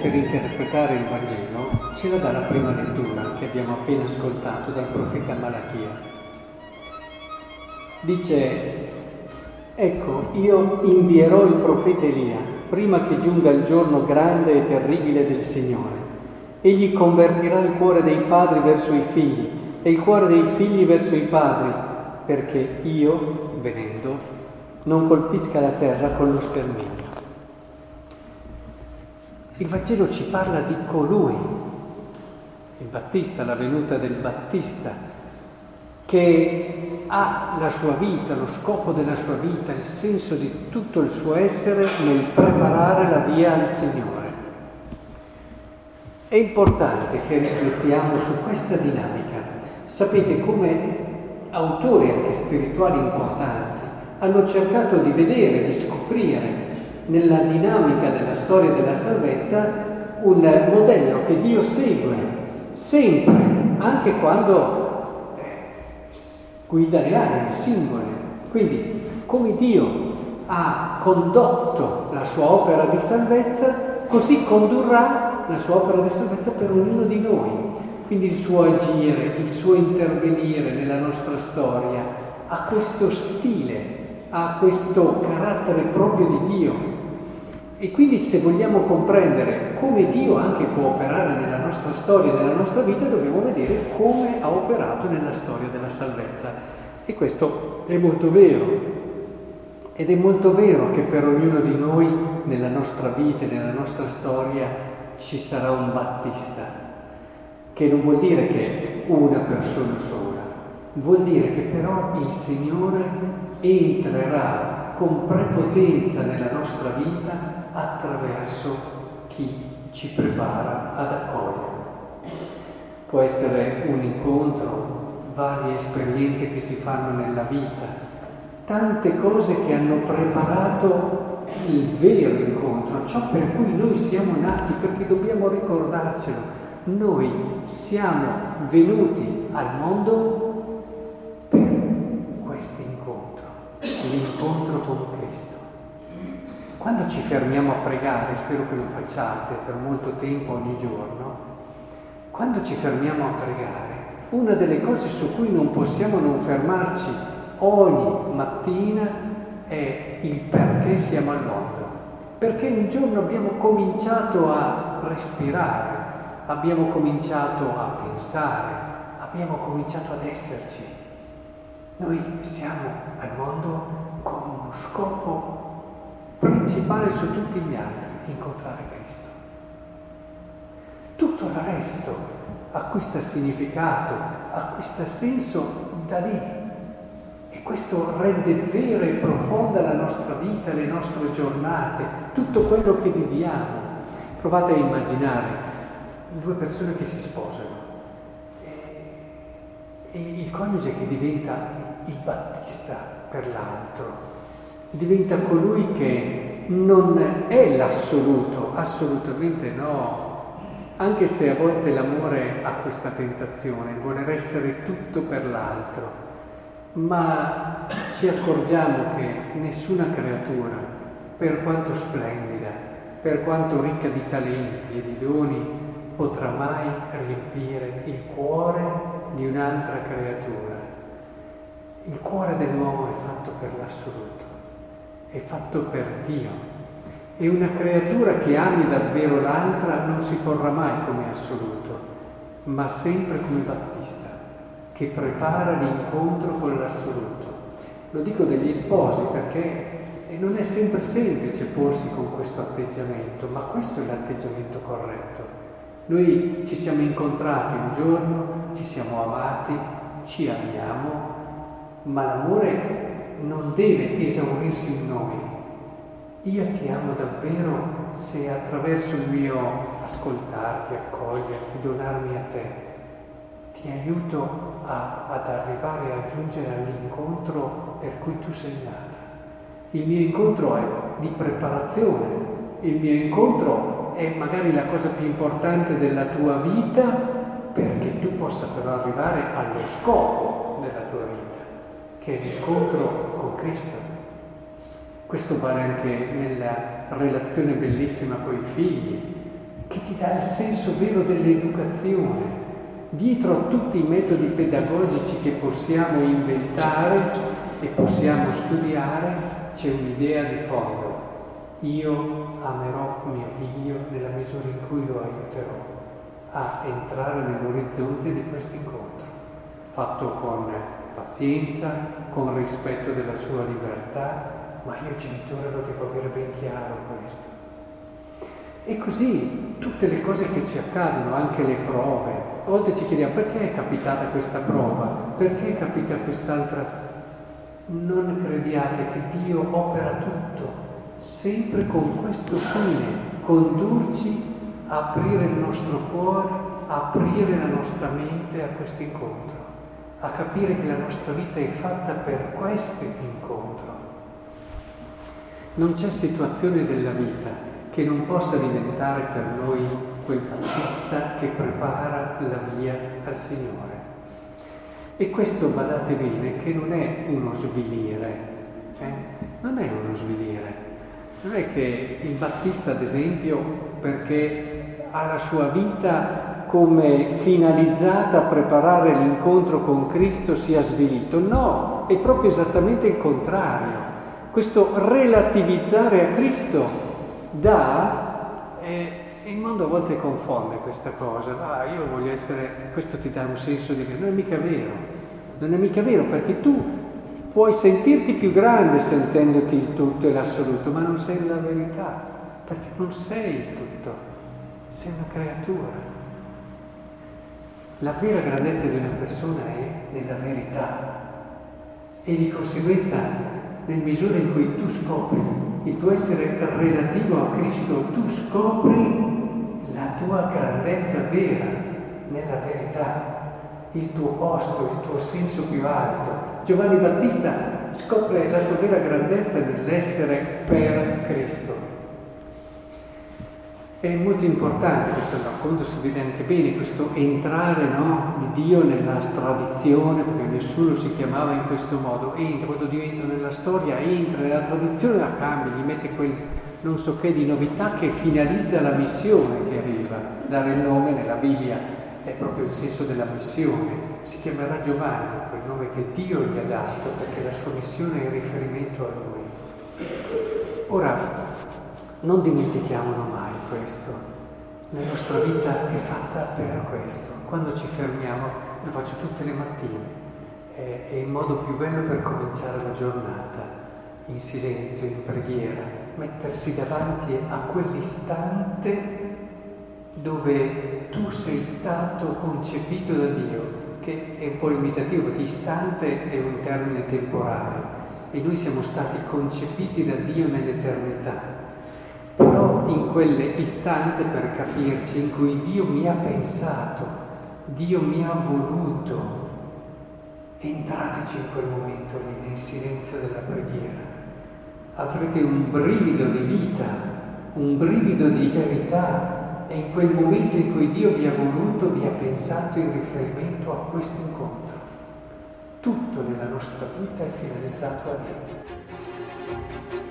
per interpretare il Vangelo ce la dà la prima lettura che abbiamo appena ascoltato dal profeta Malachia. Dice, ecco, io invierò il profeta Elia prima che giunga il giorno grande e terribile del Signore. Egli convertirà il cuore dei padri verso i figli e il cuore dei figli verso i padri, perché io, venendo, non colpisca la terra con lo sterminio. Il Vangelo ci parla di colui, il Battista, la venuta del Battista, che ha la sua vita, lo scopo della sua vita, il senso di tutto il suo essere nel preparare la via al Signore. È importante che riflettiamo su questa dinamica. Sapete come autori anche spirituali importanti hanno cercato di vedere, di scoprire nella dinamica della storia della salvezza un modello che Dio segue sempre, anche quando eh, guida le anime singole. Quindi come Dio ha condotto la sua opera di salvezza, così condurrà la sua opera di salvezza per ognuno di noi. Quindi il suo agire, il suo intervenire nella nostra storia ha questo stile, ha questo carattere proprio di Dio. E quindi se vogliamo comprendere come Dio anche può operare nella nostra storia, nella nostra vita, dobbiamo vedere come ha operato nella storia della salvezza. E questo è molto vero. Ed è molto vero che per ognuno di noi nella nostra vita nella nostra storia ci sarà un battista, che non vuol dire che una persona sola, vuol dire che però il Signore entrerà con prepotenza nella nostra vita attraverso chi ci prepara ad accogliere. Può essere un incontro, varie esperienze che si fanno nella vita, tante cose che hanno preparato il vero incontro, ciò per cui noi siamo nati, perché dobbiamo ricordarcelo. Noi siamo venuti al mondo l'incontro con Cristo. Quando ci fermiamo a pregare, spero che lo facciate per molto tempo ogni giorno, quando ci fermiamo a pregare, una delle cose su cui non possiamo non fermarci ogni mattina è il perché siamo al mondo. Perché un giorno abbiamo cominciato a respirare, abbiamo cominciato a pensare, abbiamo cominciato ad esserci. Noi siamo al mondo scopo principale su tutti gli altri, incontrare Cristo. Tutto il resto acquista significato, acquista senso da lì. E questo rende vera e profonda la nostra vita, le nostre giornate, tutto quello che viviamo. Provate a immaginare due persone che si sposano e, il coniuge che diventa il battista per l'altro, diventa colui che non è l'assoluto, assolutamente no, anche se a volte l'amore ha questa tentazione, voler essere tutto per l'altro, ma ci accorgiamo che nessuna creatura, per quanto splendida, per quanto ricca di talenti e di doni, potrà mai riempire il cuore di un'altra creatura. Il cuore dell'uomo è fatto per l'assoluto è fatto per Dio. E una creatura che ami davvero l'altra non si porrà mai come assoluto, ma sempre come Battista, che prepara l'incontro con l'assoluto. Lo dico degli sposi perché non è sempre semplice porsi con questo atteggiamento, ma questo è l'atteggiamento corretto. Noi ci siamo incontrati un giorno, ci siamo amati, ci amiamo, ma l'amore non deve esaurirsi in noi. Io ti amo davvero se attraverso il mio ascoltarti, accoglierti, donarmi a te, ti aiuto a, ad arrivare a giungere all'incontro per cui tu sei nata. Il mio incontro è di preparazione, il mio incontro è magari la cosa più importante della tua vita perché tu possa però arrivare allo scopo che è l'incontro con Cristo. Questo vale anche nella relazione bellissima con i figli, che ti dà il senso vero dell'educazione. Dietro a tutti i metodi pedagogici che possiamo inventare e possiamo studiare c'è un'idea di fondo. Io amerò mio figlio nella misura in cui lo aiuterò a entrare nell'orizzonte di questo incontro, fatto con pazienza, con rispetto della sua libertà, ma io genitore lo devo avere ben chiaro questo. E così tutte le cose che ci accadono, anche le prove, a volte ci chiediamo perché è capitata questa prova, perché è capita quest'altra. Non crediate che Dio opera tutto, sempre con questo fine, condurci a aprire il nostro cuore, aprire la nostra mente a questo incontro a capire che la nostra vita è fatta per questo incontro. Non c'è situazione della vita che non possa diventare per noi quel battista che prepara la via al Signore. E questo, badate bene, che non è uno svilire, eh? non è uno svilire. Non è che il battista, ad esempio, perché ha la sua vita come finalizzata a preparare l'incontro con Cristo sia svilito. No, è proprio esattamente il contrario. Questo relativizzare a Cristo dà, eh, il mondo a volte confonde questa cosa, ah, io voglio essere, questo ti dà un senso di non è mica vero, non è mica vero perché tu puoi sentirti più grande sentendoti il tutto e l'assoluto, ma non sei la verità, perché non sei il tutto, sei una creatura. La vera grandezza di una persona è nella verità e di conseguenza nel misura in cui tu scopri il tuo essere relativo a Cristo, tu scopri la tua grandezza vera nella verità, il tuo posto, il tuo senso più alto. Giovanni Battista scopre la sua vera grandezza nell'essere per Cristo. È molto importante questo racconto, si vede anche bene questo entrare no, di Dio nella tradizione, perché nessuno si chiamava in questo modo, entra, quando Dio entra nella storia, entra nella tradizione, la cambia, gli mette quel non so che di novità che finalizza la missione che aveva. Dare il nome nella Bibbia è proprio il senso della missione. Si chiamerà Giovanni, quel nome che Dio gli ha dato, perché la sua missione è in riferimento a lui. Ora, non dimentichiamolo mai questo. La nostra vita è fatta per questo. Quando ci fermiamo, lo faccio tutte le mattine, è, è il modo più bello per cominciare la giornata, in silenzio, in preghiera, mettersi davanti a quell'istante dove tu sei stato concepito da Dio, che è un po' limitativo perché istante è un termine temporale e noi siamo stati concepiti da Dio nell'eternità in quell'istante per capirci in cui Dio mi ha pensato, Dio mi ha voluto, entrateci in quel momento lì, nel silenzio della preghiera. Avrete un brivido di vita, un brivido di verità e in quel momento in cui Dio vi ha voluto, vi ha pensato in riferimento a questo incontro. Tutto nella nostra vita è finalizzato a Dio.